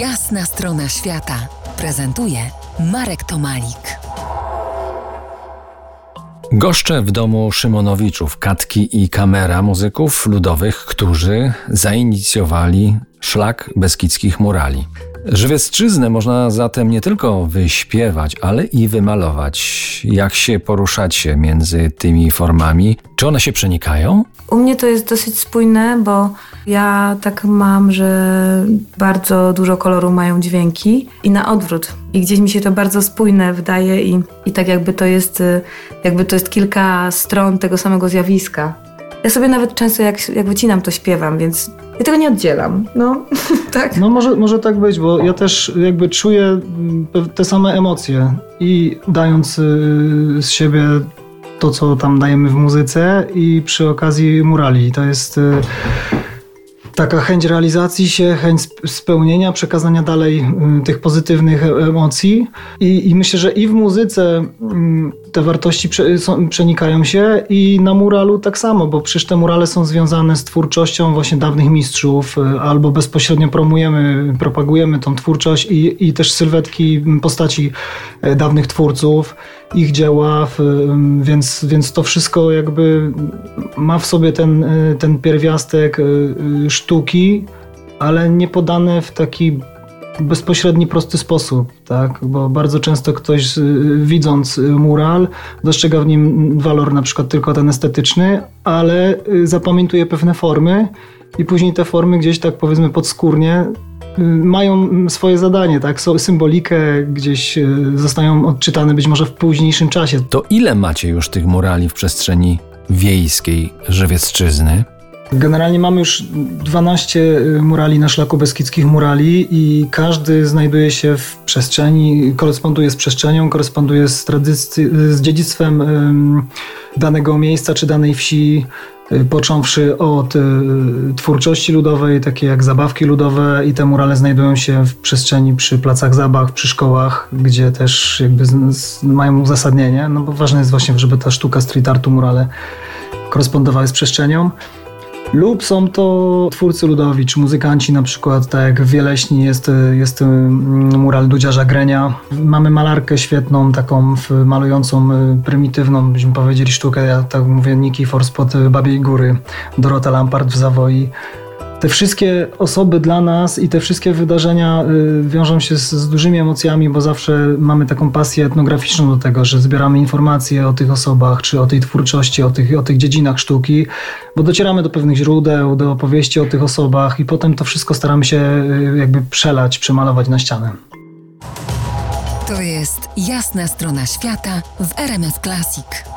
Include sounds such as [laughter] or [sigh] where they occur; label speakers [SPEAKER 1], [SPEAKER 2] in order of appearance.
[SPEAKER 1] Jasna strona świata prezentuje Marek Tomalik.
[SPEAKER 2] Goszczę w domu Szymonowiczów, Katki i Kamera, muzyków ludowych, którzy zainicjowali szlak beskidzkich murali. Żywiecczyznę można zatem nie tylko wyśpiewać, ale i wymalować. Jak się poruszacie między tymi formami? Czy one się przenikają?
[SPEAKER 3] U mnie to jest dosyć spójne, bo ja tak mam, że bardzo dużo koloru mają dźwięki i na odwrót. I gdzieś mi się to bardzo spójne wydaje i, i tak jakby to jest jakby to jest kilka stron tego samego zjawiska. Ja sobie nawet często jak, jak wycinam, to śpiewam, więc ja tego nie oddzielam. No, [laughs] tak.
[SPEAKER 4] No może, może tak być, bo ja też jakby czuję mm, te same emocje i dając y, z siebie to, co tam dajemy w muzyce i przy okazji murali. To jest y, taka chęć realizacji się, chęć spełnienia, przekazania dalej y, tych pozytywnych emocji. I, I, myślę, że i w muzyce mm, te wartości przenikają się i na muralu tak samo, bo przecież te murale są związane z twórczością właśnie dawnych mistrzów, y, albo bezpośrednio promujemy, propagujemy tą twórczość i, i też sylwetki postaci e, dawnych twórców, ich dzieła, więc, więc to wszystko jakby ma w sobie ten, e, ten pierwiastek sztuki, ale nie podane w taki bezpośredni, prosty sposób, tak? Bo bardzo często ktoś widząc mural dostrzega w nim walor na przykład tylko ten estetyczny, ale y, zapamiętuje pewne formy i później te formy gdzieś tak powiedzmy podskórnie y, mają swoje zadanie, tak? Symbolikę gdzieś y, zostają odczytane być może w późniejszym czasie.
[SPEAKER 2] To ile macie już tych murali w przestrzeni wiejskiej Żywiecczyzny?
[SPEAKER 4] Generalnie mamy już 12 y, murali na szlaku Beskidzkich Murali i każdy znajduje się w przestrzeni, koresponduje z przestrzenią, koresponduje z, tradycji, z dziedzictwem danego miejsca czy danej wsi, y, począwszy od y, twórczości ludowej, takie jak zabawki ludowe i te murale znajdują się w przestrzeni przy placach zabaw, przy szkołach, gdzie też jakby mają uzasadnienie, no bo ważne jest właśnie, żeby ta sztuka street artu, murale korespondowały z przestrzenią. Lub są to twórcy ludowi, czy muzykanci na przykład, tak jak w Wieleśni jest, jest mm, mural Dudziarza Grenia. Mamy malarkę świetną, taką malującą y, prymitywną, byśmy powiedzieli sztukę, ja tak mówię, Niki Force pod Babiej Góry, Dorota Lampart w Zawoi te wszystkie osoby dla nas i te wszystkie wydarzenia y, wiążą się z, z, dużymi emocjami, bo zawsze mamy taką pasję etnograficzną do tego, że zbieramy informacje o tych osobach, czy o tej twórczości, o tych, o tych dziedzinach sztuki, bo docieramy do pewnych źródeł, do opowieści o tych osobach i potem to wszystko staramy się y, jakby przelać, przemalować na ścianę.
[SPEAKER 1] To jest jasna strona świata w RMS Classic.